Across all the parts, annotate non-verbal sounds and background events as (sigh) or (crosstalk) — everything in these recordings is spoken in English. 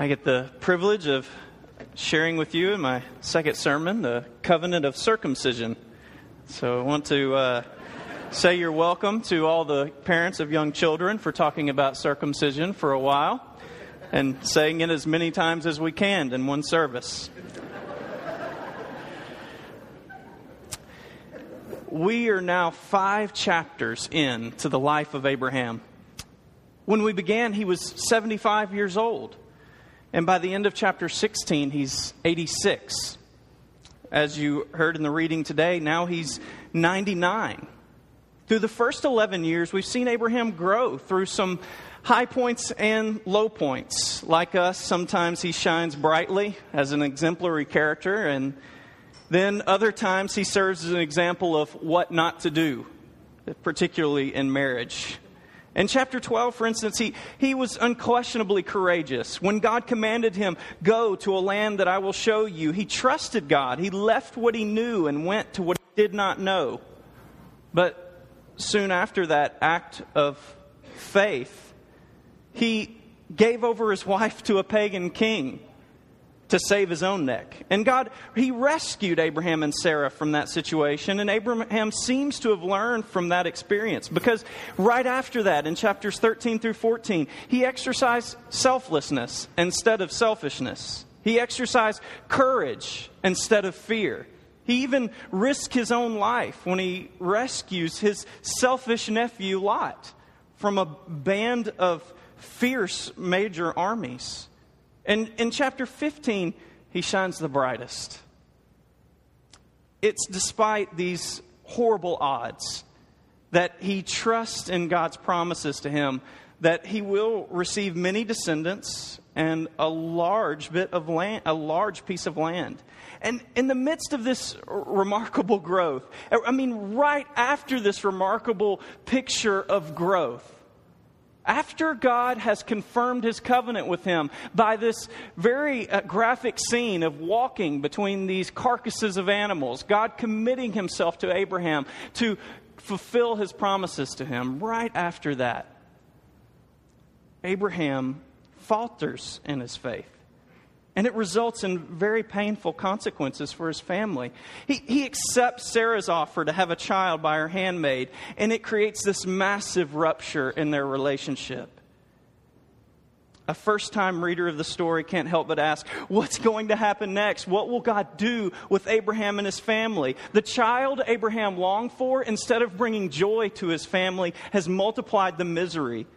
I get the privilege of sharing with you in my second sermon the covenant of circumcision. So I want to uh, say you're welcome to all the parents of young children for talking about circumcision for a while and saying it as many times as we can in one service. we are now five chapters in to the life of Abraham. When we began, he was 75 years old. And by the end of chapter 16, he's 86. As you heard in the reading today, now he's 99. Through the first 11 years, we've seen Abraham grow through some high points and low points. Like us, sometimes he shines brightly as an exemplary character, and then other times he serves as an example of what not to do, particularly in marriage. In chapter 12, for instance, he, he was unquestionably courageous. When God commanded him, Go to a land that I will show you, he trusted God. He left what he knew and went to what he did not know. But soon after that act of faith, he gave over his (laughs) wife to a pagan king to save his own neck. And God, he rescued Abraham and Sarah from that situation. And Abraham seems to have learned from that experience because right after that, in chapters 13 through 14, he exercised selflessness instead of selfishness. He exercised courage instead of fear. He even risked his own life when he rescues his selfish nephew Lot from a band of fierce major armies. And in chapter 15, he shines the brightest. It's despite these horrible odds that he trusts in God's promises to him that he will receive many descendants and a large bit of land, a large piece of land. And in the midst of this remarkable growth, I mean, right after this remarkable picture of growth, after God has confirmed his covenant with him by this very uh, graphic scene of walking between these carcasses of animals, God committing himself to Abraham to fulfill his promises to him, right after that, Abraham falters in his faith. And it results in very painful consequences for his family. He, he accepts Sarah's offer to have a child by her handmaid, and it creates this massive rupture in their relationship. A first time reader of the story can't help but ask, what's going to happen next? What will God do with Abraham and his family? The child Abraham longed for, instead of bringing joy to his family, has multiplied the misery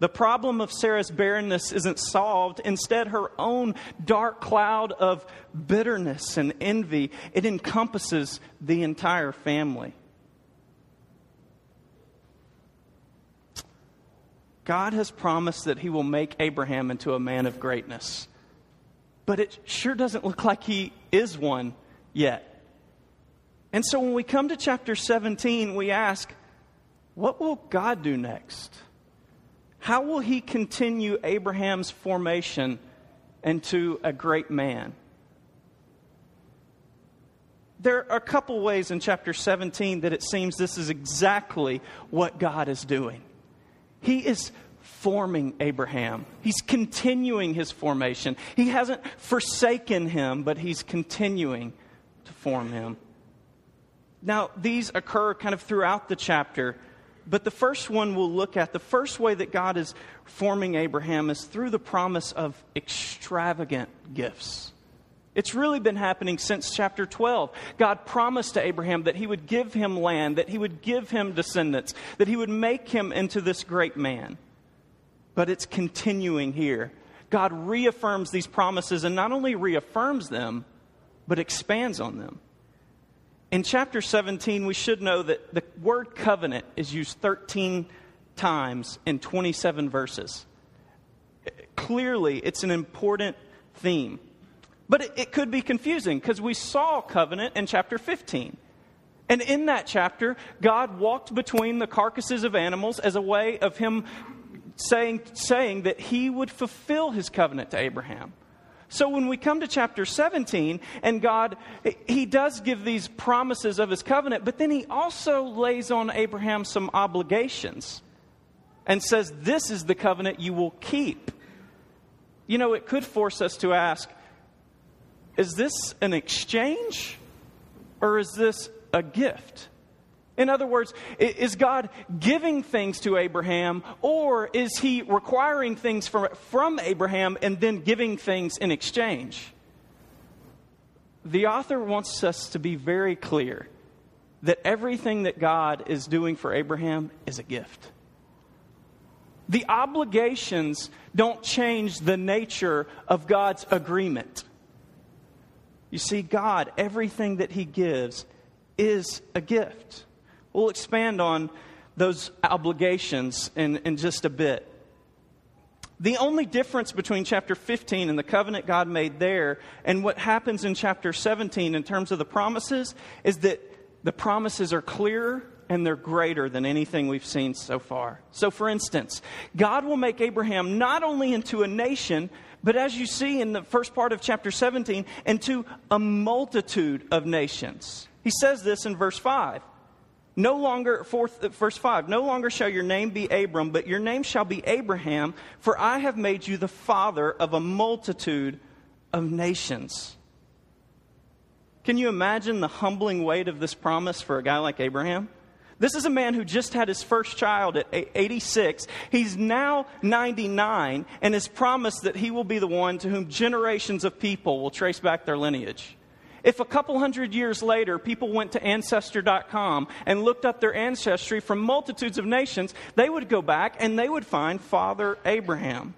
the problem of Sarah's barrenness isn't solved. Instead, her own dark cloud of bitterness and envy, it encompasses the entire family. God has promised that he will make Abraham into a man of greatness. But it sure doesn't look like he is one yet. And so when we come to chapter 17, we ask, what will God do next? How will he continue Abraham's formation into a great man? There are a couple ways in chapter 17 that it seems this is exactly what God is doing. He is forming Abraham. He's continuing his formation. He hasn't forsaken him, but he's continuing to form him. Now, these occur kind of throughout the chapter. But the first one we'll look at, the first way that God is forming Abraham is through the promise of extravagant gifts. It's really been happening since chapter 12. God promised to Abraham that he would give him land, that he would give him descendants, that he would make him into this great man. But it's continuing here. God reaffirms these promises and not only reaffirms them, but expands on them. In chapter 17, we should know that the word covenant is used 13 times in 27 verses. Clearly, it's an important theme. But it, it could be confusing because we saw covenant in chapter 15. And in that chapter, God walked between the carcasses of animals as a way of Him saying, saying that He would fulfill His covenant to Abraham. So when we come to chapter 17, and God, He does give these promises of His covenant, but then He also lays on Abraham some obligations and says, This is the covenant you will keep. you know, it could force us to ask is this an exchange or is this a gift? In other words, is God giving things to Abraham, or is he requiring things from, from Abraham and then giving things in exchange? The author wants us to be very clear that everything that God is doing for Abraham is a gift. The obligations don't change the nature of God's agreement. You see, God, everything that He gives is a gift. We'll expand on those obligations in, in just a bit. The only difference between chapter 15 and the covenant God made there and what happens in chapter 17 in terms of the promises is that the promises are clearer and they're greater than anything we've seen so far. So, for instance, God will make Abraham not only into a nation, but as you see in the first part of chapter 17, into a multitude of nations. He says this in verse 5. No longer, fourth, uh, verse 5, no longer shall your name be Abram, but your name shall be Abraham, for I have made you the father of a multitude of nations. Can you imagine the humbling weight of this promise for a guy like Abraham? This is a man who just had his first child at 86. He's now 99 and has promised that he will be the one to whom generations of people will trace back their lineage. If a couple hundred years later people went to Ancestry.com and looked up their ancestry from multitudes of nations, they would go back and they would find Father Abraham.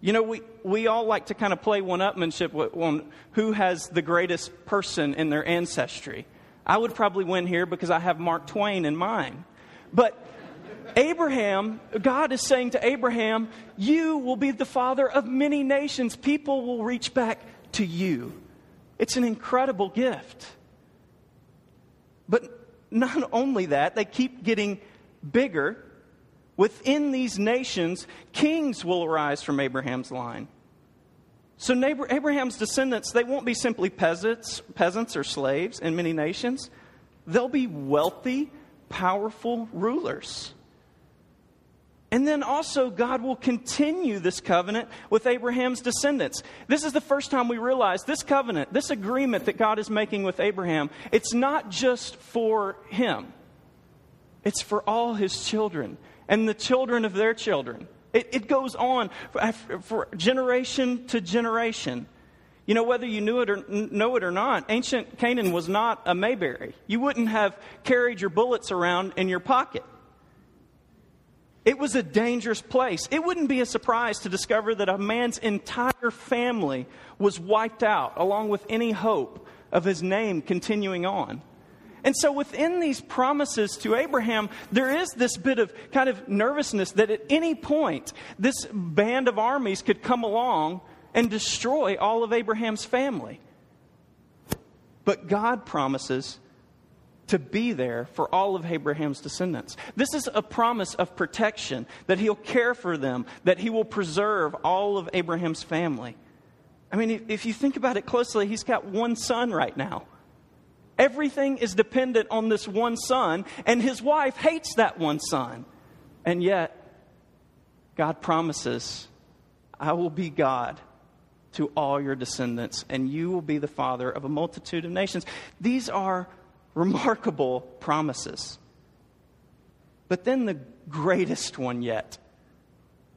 You know, we, we all like to kind of play one upmanship on who has the greatest person in their ancestry. I would probably win here because I have Mark Twain in mine. But Abraham, God is saying to Abraham, You will be the father of many nations. People will reach back to you. It's an incredible gift. But not only that, they keep getting bigger. Within these nations, kings will arise from Abraham's line. So Abraham's descendants, they won't be simply peasants, peasants or slaves in many nations. They'll be wealthy, powerful rulers. And then also, God will continue this covenant with Abraham's descendants. This is the first time we realize this covenant, this agreement that God is making with Abraham, it's not just for him, it's for all his children and the children of their children. It, it goes on for, for generation to generation. You know, whether you knew it or know it or not, ancient Canaan was not a Mayberry. You wouldn't have carried your bullets around in your pocket. It was a dangerous place. It wouldn't be a surprise to discover that a man's entire family was wiped out, along with any hope of his name continuing on. And so, within these promises to Abraham, there is this bit of kind of nervousness that at any point, this band of armies could come along and destroy all of Abraham's family. But God promises to be there for all of Abraham's descendants. This is a promise of protection, that he'll care for them, that he will preserve all of Abraham's family. I mean, if you think about it closely, he's got one son right now. Everything is dependent on this one son, and his wife hates that one son. And yet, God promises, I will be God to all your descendants, and you will be the father of a multitude of nations. These are remarkable promises. But then the greatest one yet.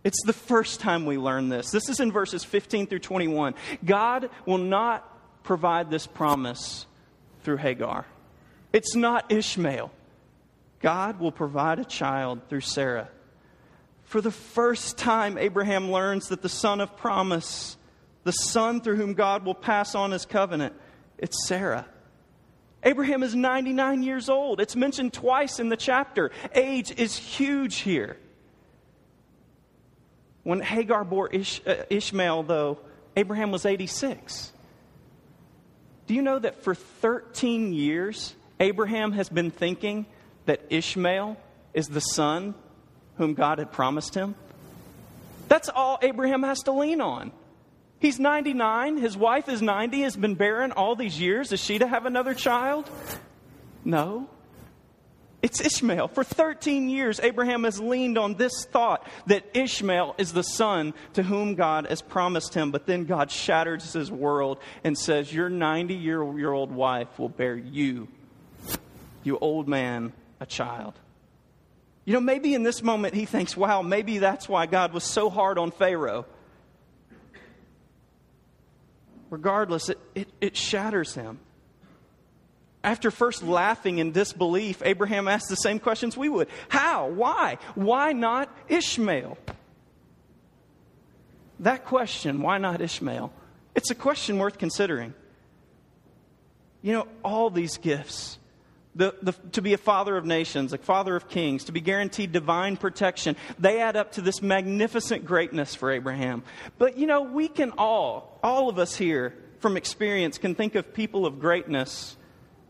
It's the first time we learn this. This is in verses 15 through 21. God will not provide this promise through Hagar. It's not Ishmael. God will provide a child through Sarah. For the first time, Abraham learns that the son of promise, the son through whom God will pass on his covenant, it's Sarah. Abraham is 99 years old. It's mentioned twice in the chapter. Age is huge here. When Hagar bore Ish, uh, Ishmael, though, Abraham was 86. Do you know that for 13 years, Abraham has been thinking that Ishmael is the son whom God had promised him? That's all Abraham has to lean on. He's 99. His wife is 90, has been barren all these years. Is she to have another child? No. It's Ishmael. For 13 years, Abraham has leaned on this thought that Ishmael is the son to whom God has promised him. But then God shatters his world and says, Your 90 year old wife will bear you, you old man, a child. You know, maybe in this moment he thinks, wow, maybe that's why God was so hard on Pharaoh. Regardless, it, it, it shatters him. After first laughing in disbelief, Abraham asked the same questions we would How? Why? Why not Ishmael? That question, why not Ishmael? It's a question worth considering. You know, all these gifts the, the, to be a father of nations, a father of kings, to be guaranteed divine protection, they add up to this magnificent greatness for Abraham. But you know, we can all, all of us here from experience, can think of people of greatness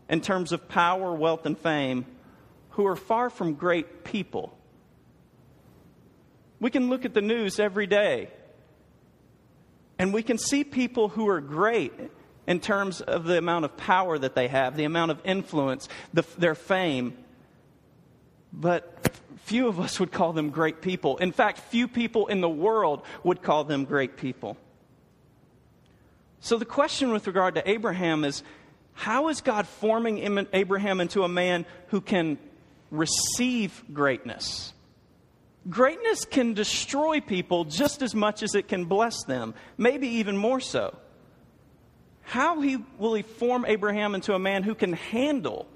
in terms of power, wealth, and fame who are far from great people. We can look at the news every day and we can see people who are great in terms of the amount of power that they have, the amount of influence, the, their fame. But few of us would call them great people. In fact, few people in the world would call them great people. So the question with regard to Abraham is how is God forming Abraham into a man who can receive greatness? Greatness can destroy people just as much as it can bless them, maybe even more so. How he, will he form Abraham into a man who can handle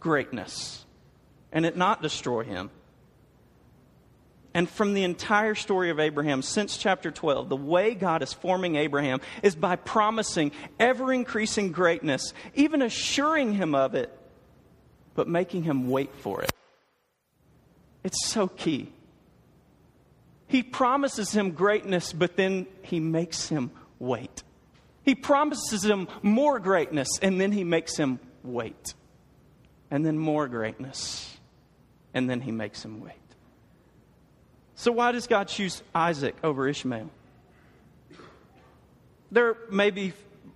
greatness and it not destroy him? And from the entire story of Abraham since chapter 12, the way God is forming Abraham is by promising ever increasing greatness, even assuring him of it, but making him wait for it. It's so key. He promises him greatness, but then he makes him wait. He promises him more greatness, and then he makes him wait. And then more greatness, and then he makes him wait. So, why does God choose Isaac over Ishmael? There may be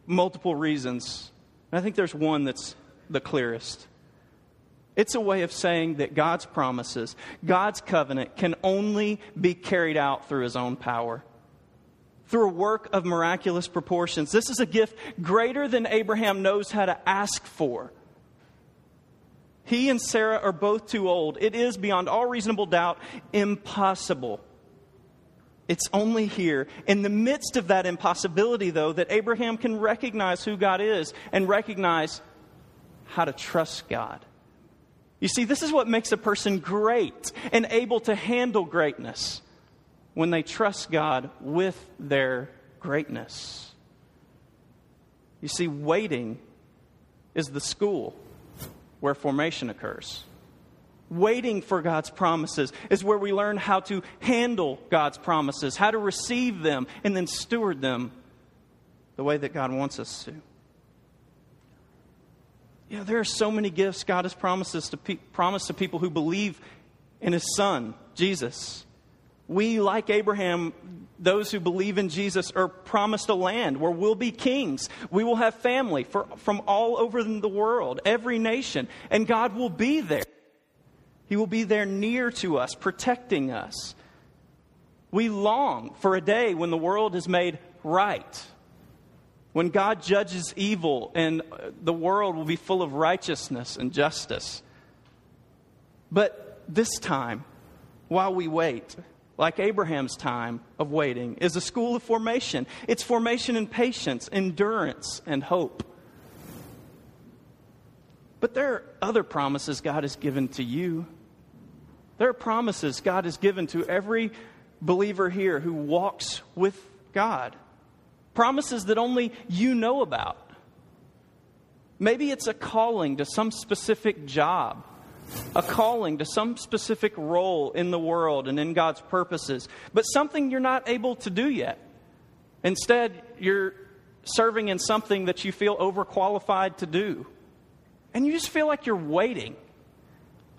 multiple reasons. I think there's one that's the clearest. It's a way of saying that God's promises, God's covenant, can only be carried out through His own power, through a work of miraculous proportions. This is a gift greater than Abraham knows how to ask for. He and Sarah are both too old. It is, beyond all reasonable doubt, impossible. It's only here, in the midst of that impossibility, though, that Abraham can recognize who God is and recognize how to trust God. You see, this is what makes a person great and able to handle greatness when they trust God with their greatness. You see, waiting is the school where formation occurs. Waiting for God's promises is where we learn how to handle God's promises, how to receive them, and then steward them the way that God wants us to. Yeah, there are so many gifts God has promised, to pe- promised to people who believe in His Son, Jesus. We, like Abraham, those who believe in Jesus, are promised a land where we'll be kings. We will have family for, from all over the world, every nation, and God will be there. He will be there near to us, protecting us. We long for a day when the world is made right, when God judges evil and uh, the world will be full of righteousness and justice. But this time, while we wait, like Abraham's time of waiting, is a school of formation. It's formation in patience, endurance, and hope. But there are other promises God has given to you. There are promises God has given to every believer here who walks with God. Promises that only you know about. Maybe it's a calling to some specific job a calling to some specific role in the world and in God's purposes, but something you're not able to do yet. Instead, you're serving in something that you feel overqualified to do. And you just feel like you're waiting.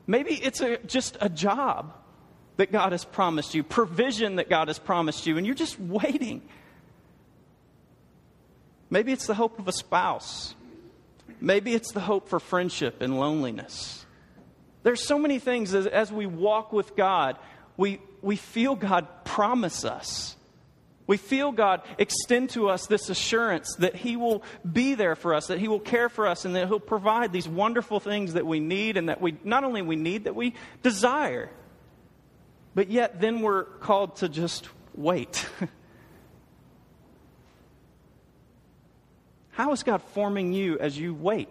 Maybe it's a, just a job that God has promised you, provision that God has promised you, and you're just waiting. Maybe it's the hope of a spouse. Maybe it's the hope for friendship and loneliness. There's so many things as, as we walk with God, we, we feel God promise us. We feel God extend to us this assurance that He will be there for us, that He will care for us, and that He'll provide these wonderful things that we need and that we not only we need, that we desire. But yet, then we're called to just wait. (laughs) How is God forming you as you wait?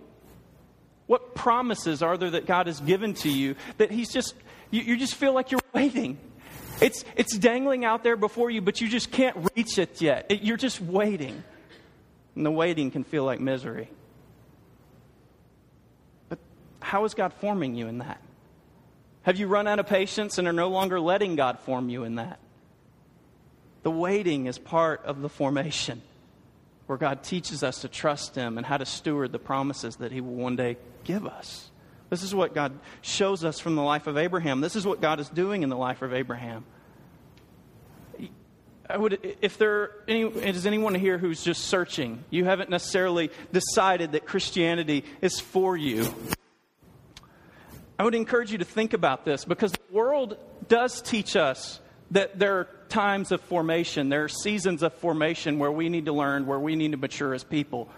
What promises are there that God has given to you that He's just, you, you just feel like you're (laughs) waiting? It's, it's dangling out there before you, but you just can't reach it yet. It, you're just waiting. And the waiting can feel like misery. But how is God forming you in that? Have you run out of patience and are no longer letting God form you in that? The waiting is part of the formation where God teaches us to trust Him and how to steward the promises that He will one day give us. This is what God shows us from the life of Abraham. This is what God is doing in the life of Abraham. I would, if there any, is anyone here who's just searching, you haven't necessarily decided that Christianity is for you. I would encourage you to think about this because the world does teach us that there are times of formation, there are seasons of formation where we need to learn, where we need to mature as people.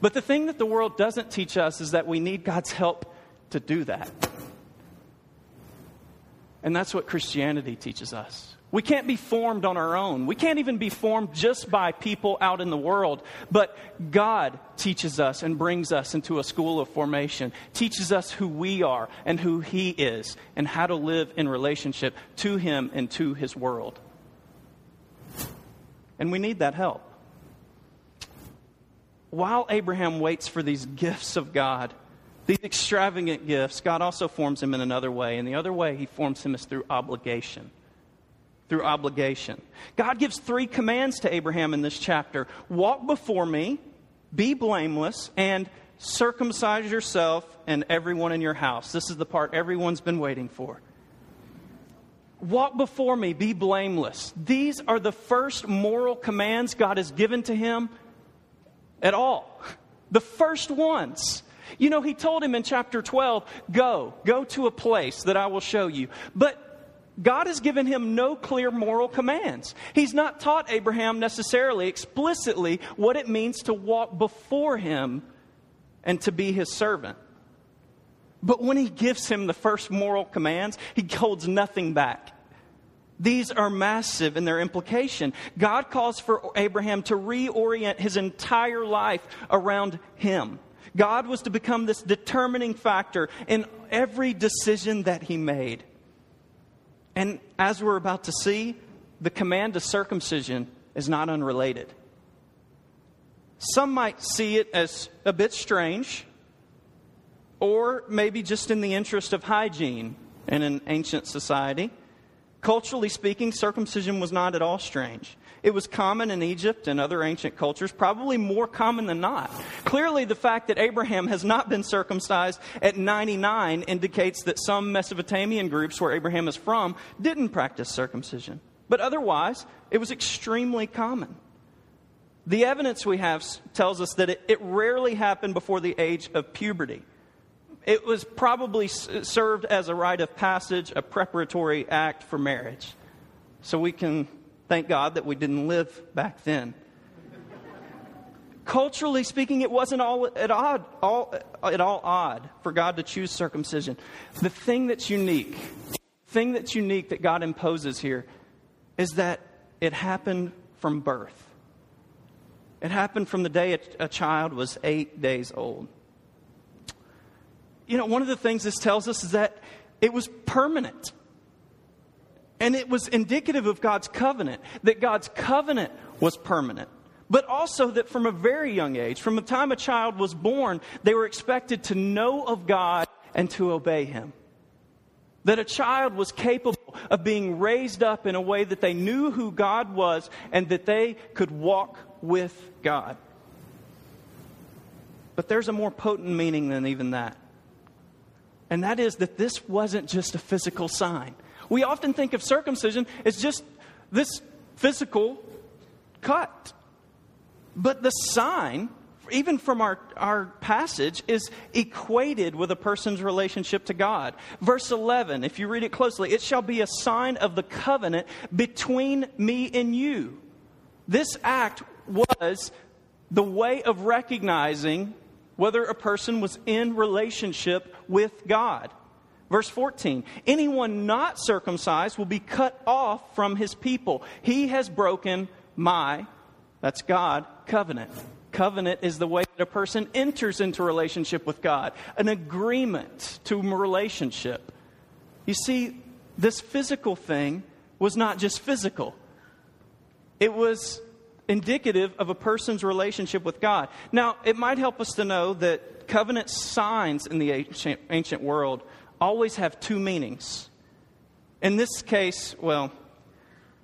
But the thing that the world doesn't teach us is that we need God's help to do that. And that's what Christianity teaches us. We can't be formed on our own. We can't even be formed just by people out in the world. But God teaches us and brings us into a school of formation, teaches us who we are and who He is, and how to live in relationship to Him and to His world. And we need that help. While Abraham waits for these gifts of God, these extravagant gifts, God also forms him in another way. And the other way he forms him is through obligation. Through obligation. God gives three commands to Abraham in this chapter walk before me, be blameless, and circumcise yourself and everyone in your house. This is the part everyone's been waiting for. Walk before me, be blameless. These are the first moral commands God has given to him at all. (laughs) The first ones. You know, he told him in chapter 12, Go, go to a place that I will show you. But God has given him no clear moral commands. He's not taught Abraham necessarily, explicitly, what it means to walk before him and to be his servant. But when he gives him the first moral commands, he holds nothing back. These are massive in their implication. God calls for Abraham to reorient his entire life around him. God was to become this determining factor in every decision that he made. And as we're about to see, the command to circumcision is not unrelated. Some might see it as a bit strange, or maybe just in the interest of hygiene in an ancient society. Culturally speaking, circumcision was not at all strange. It was common in Egypt and other ancient cultures, probably more common than not. Clearly, the fact that Abraham has not been circumcised at 99 indicates that some Mesopotamian groups where Abraham is from didn't practice circumcision. But otherwise, it was extremely common. The evidence we have tells us that it, it rarely happened before the age of puberty. It was probably served as a rite of passage, a preparatory act for marriage. So we can thank God that we didn't live back then. Culturally speaking, it wasn't all at, odd, all, at all odd for God to choose circumcision. The thing that's unique, thing that's unique that God imposes here is that it happened from birth. It happened from the day a, a child was eight days old you know, one of the things this tells us is that it was permanent. And it was indicative of God's covenant, that God's covenant was permanent. But also that from a very young age, from the time a child was born, they were expected to know of God and to obey Him. That a child was capable of being raised up in a way that they knew who God was and that they could walk with God. But there's a more potent meaning than even that. And that is that this wasn't just a physical sign. We often think of circumcision as just this physical cut. But the sign even from our, our passage, is equated with a person's relationship to God. Verse 11, if you read it closely, it shall be a sign of the covenant between me and you. This act was the way of recognizing whether a person was in relationship with God. Verse 14 Anyone not circumcised will be cut off from his people. He has broken my, that's God, covenant. Covenant is the way that a person enters into relationship with God, an agreement to relationship. You see, this physical thing was not just physical, it was indicative of a person's relationship with God. Now, it might help us to know that covenant signs in the ancient, ancient world always have two meanings. In this case, well,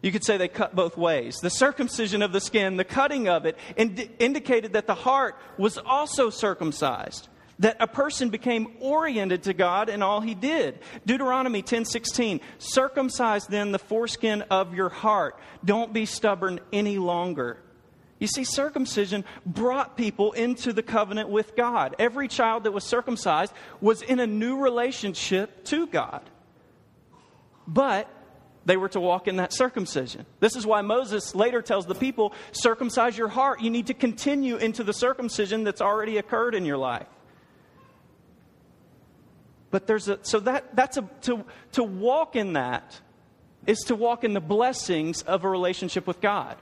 you could say they cut both ways. The circumcision of the skin, the cutting of it, ind- indicated that the heart was also circumcised. That a person became oriented to God in all he did. Deuteronomy 10:16, circumcise then the foreskin of your heart. Don't be stubborn any longer. You see, circumcision brought people into the covenant with God. Every child that was circumcised was in a new relationship to God. But they were to walk in that circumcision. This is why Moses later tells the people circumcise your heart. You need to continue into the circumcision that's already occurred in your life. But there's a, so that, that's a, to, to walk in that is to walk in the blessings of a relationship with God.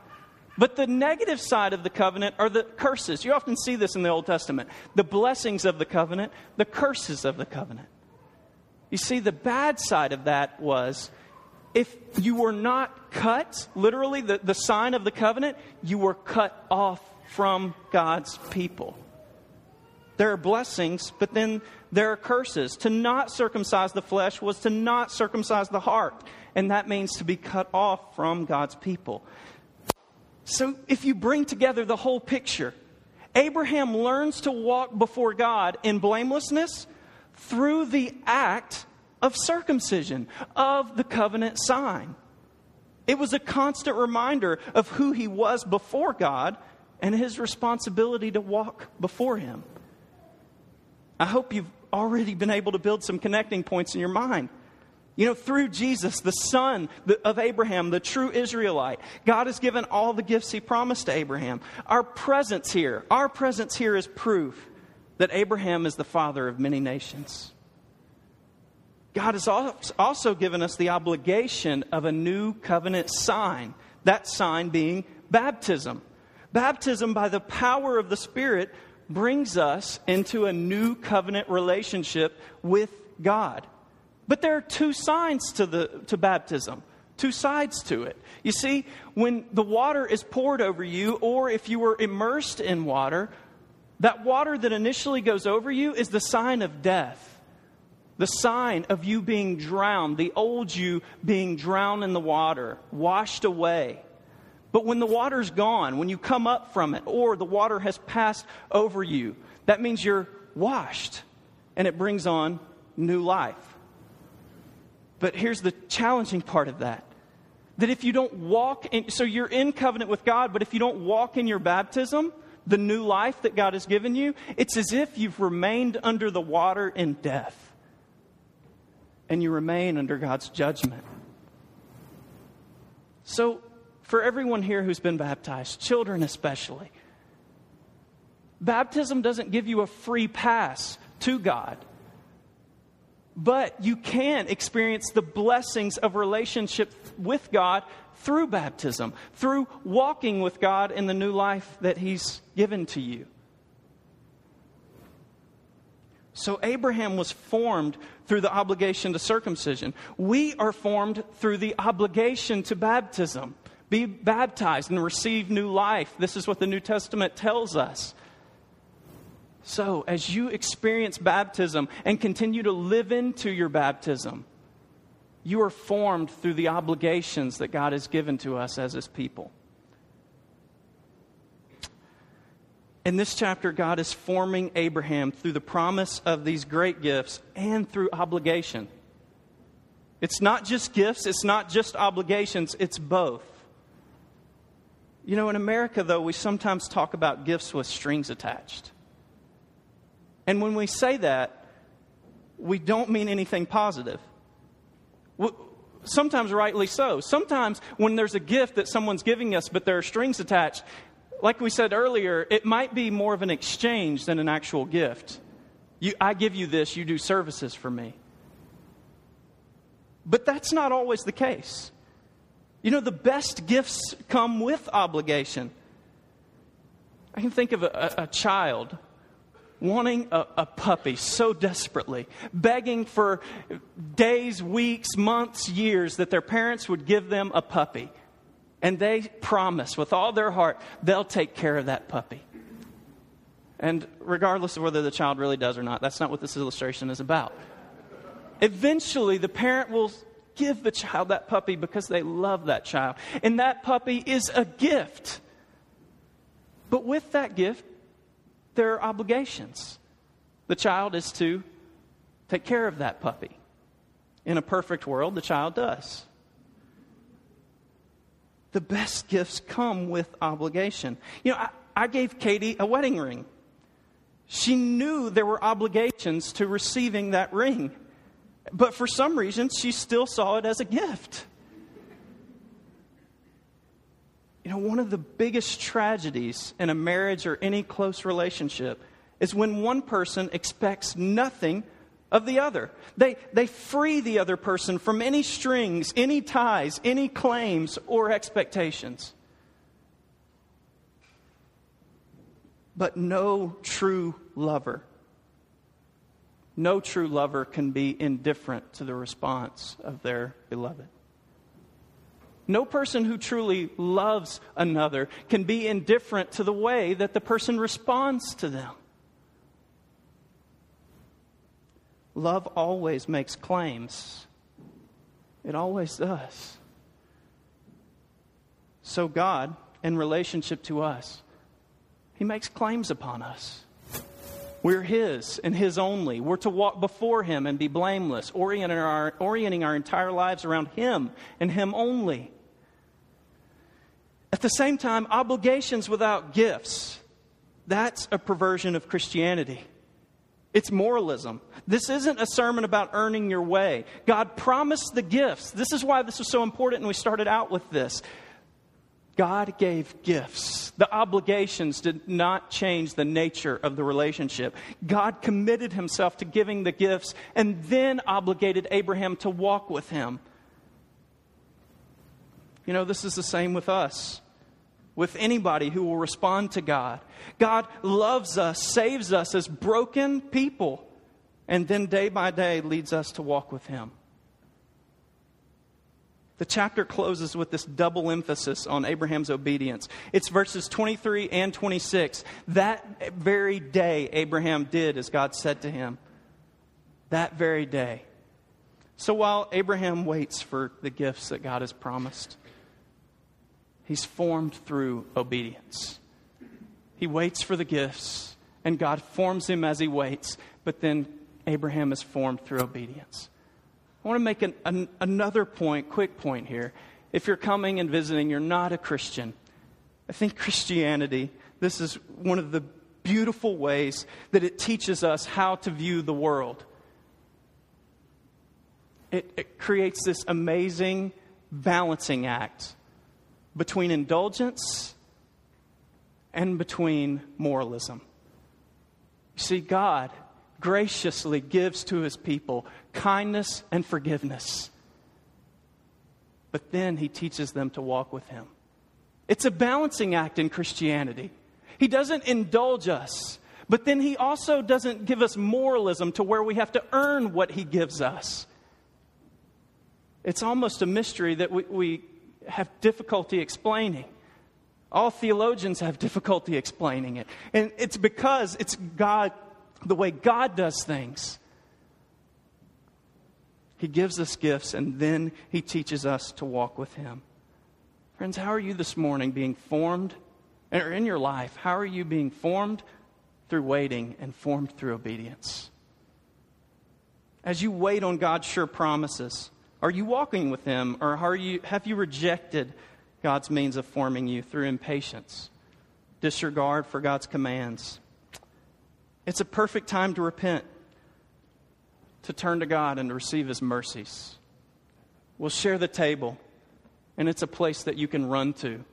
But the negative side of the covenant are the curses. You often see this in the Old Testament the blessings of the covenant, the curses of the covenant. You see, the bad side of that was if you were not cut, literally, the, the sign of the covenant, you were cut off from God's people. There are blessings, but then there are curses. To not circumcise the flesh was to not circumcise the heart, and that means to be cut off from God's people. So if you bring together the whole picture, Abraham learns to walk before God in blamelessness through the act of circumcision, of the covenant sign. It was a constant reminder of who he was before God and his responsibility to walk before him. I hope you've already been able to build some connecting points in your mind. You know, through Jesus, the son of Abraham, the true Israelite, God has given all the gifts he promised to Abraham. Our presence here, our presence here is proof that Abraham is the father of many nations. God has also given us the obligation of a new covenant sign, that sign being baptism. Baptism, by the power of the Spirit, brings us into a new covenant relationship with God. But there are two signs to, the, to baptism, two sides to it. You see, when the water is poured over you, or if you were immersed in water, that water that initially goes over you is the sign of death, the sign of you being drowned, the old you being drowned in the water, washed away. But when the water's gone, when you come up from it, or the water has passed over you, that means you're washed and it brings on new life. But here's the challenging part of that that if you don't walk in, so you're in covenant with God, but if you don't walk in your baptism, the new life that God has given you, it's as if you've remained under the water in death. And you remain under God's judgment. So, for everyone here who's been baptized, children especially, baptism doesn't give you a free pass to God. But you can experience the blessings of relationship with God through baptism, through walking with God in the new life that He's given to you. So, Abraham was formed through the obligation to circumcision. We are formed through the obligation to baptism. Be baptized and receive new life. This is what the New Testament tells us. So, as you experience baptism and continue to live into your baptism, you are formed through the obligations that God has given to us as His people. In this chapter, God is forming Abraham through the promise of these great gifts and through obligation. It's not just gifts, it's not just obligations, it's both. You know, in America, though, we sometimes talk about gifts with strings attached. And when we say that, we don't mean anything positive. Sometimes, rightly so. Sometimes, when there's a gift that someone's giving us, but there are strings attached, like we said earlier, it might be more of an exchange than an actual gift. You, I give you this, you do services for me. But that's not always the case. You know, the best gifts come with obligation. I can think of a, a, a child wanting a, a, puppy so desperately, begging for days, weeks, months, years that their parents would give them a puppy. And they promise with all their heart they'll take care of that puppy. And regardless of whether the child really does or not, that's not what this illustration is about. Eventually, the parent will give the child that puppy because they love that child. And that puppy is a gift. But with that gift, there are obligations. The child is to take care of that puppy. In a perfect world, the child does. The best gifts come with obligation. You know, I, I gave Katie a wedding ring. She knew there were obligations to receiving that ring. But for some reason, she still saw it as a gift. You know, one of the biggest tragedies in a marriage or any close relationship is when one person expects nothing of the other. They, they free the other person from any strings, any ties, any claims, or expectations. But no true lover, no true lover can be indifferent to the response of their beloved. No person who truly loves another can be indifferent to the way that the person responds to them. Love always makes claims, it always does. So, God, in relationship to us, He makes claims upon us. We're His and His only. We're to walk before Him and be blameless, orienting our, orienting our entire lives around Him and Him only. At the same time, obligations without gifts, that's a perversion of Christianity. It's moralism. This isn't a sermon about earning your way. God promised the gifts. This is why this was so important, and we started out with this. God gave gifts. The obligations did not change the nature of the relationship. God committed himself to giving the gifts and then obligated Abraham to walk with him. You know, this is the same with us, with anybody who will respond to God. God loves us, saves us as broken people, and then day by day leads us to walk with him. The chapter closes with this double emphasis on Abraham's obedience. It's verses 23 and 26. That very day, Abraham did as God said to him. That very day. So while Abraham waits for the gifts that God has promised, he's formed through obedience. He waits for the gifts, and God forms him as he waits, but then Abraham is formed through obedience. I want to make an, an, another point, quick point here. If you're coming and visiting, you're not a Christian. I think Christianity, this is one of the beautiful ways that it teaches us how to view the world. It, it creates this amazing balancing act between indulgence and between moralism. You see, God graciously gives to his people kindness and forgiveness. But then he teaches them to walk with him. It's a balancing act in Christianity. He doesn't indulge us, but then he also doesn't give us moralism to where we have to earn what he gives us. It's almost a mystery that we, we have difficulty explaining. All theologians have difficulty explaining it. And it's because it's God the way God does things. He gives us gifts and then He teaches us to walk with Him. Friends, how are you this morning being formed, or in your life, how are you being formed through waiting and formed through obedience? As you wait on God's sure promises, are you walking with Him or are you, have you rejected God's means of forming you through impatience, disregard for God's commands. It's a perfect time to repent, to turn to God and to receive His mercies. We'll share the table, and it's a place that you can run to,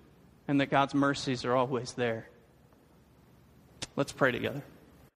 and that God's mercies are always there. Let's pray together.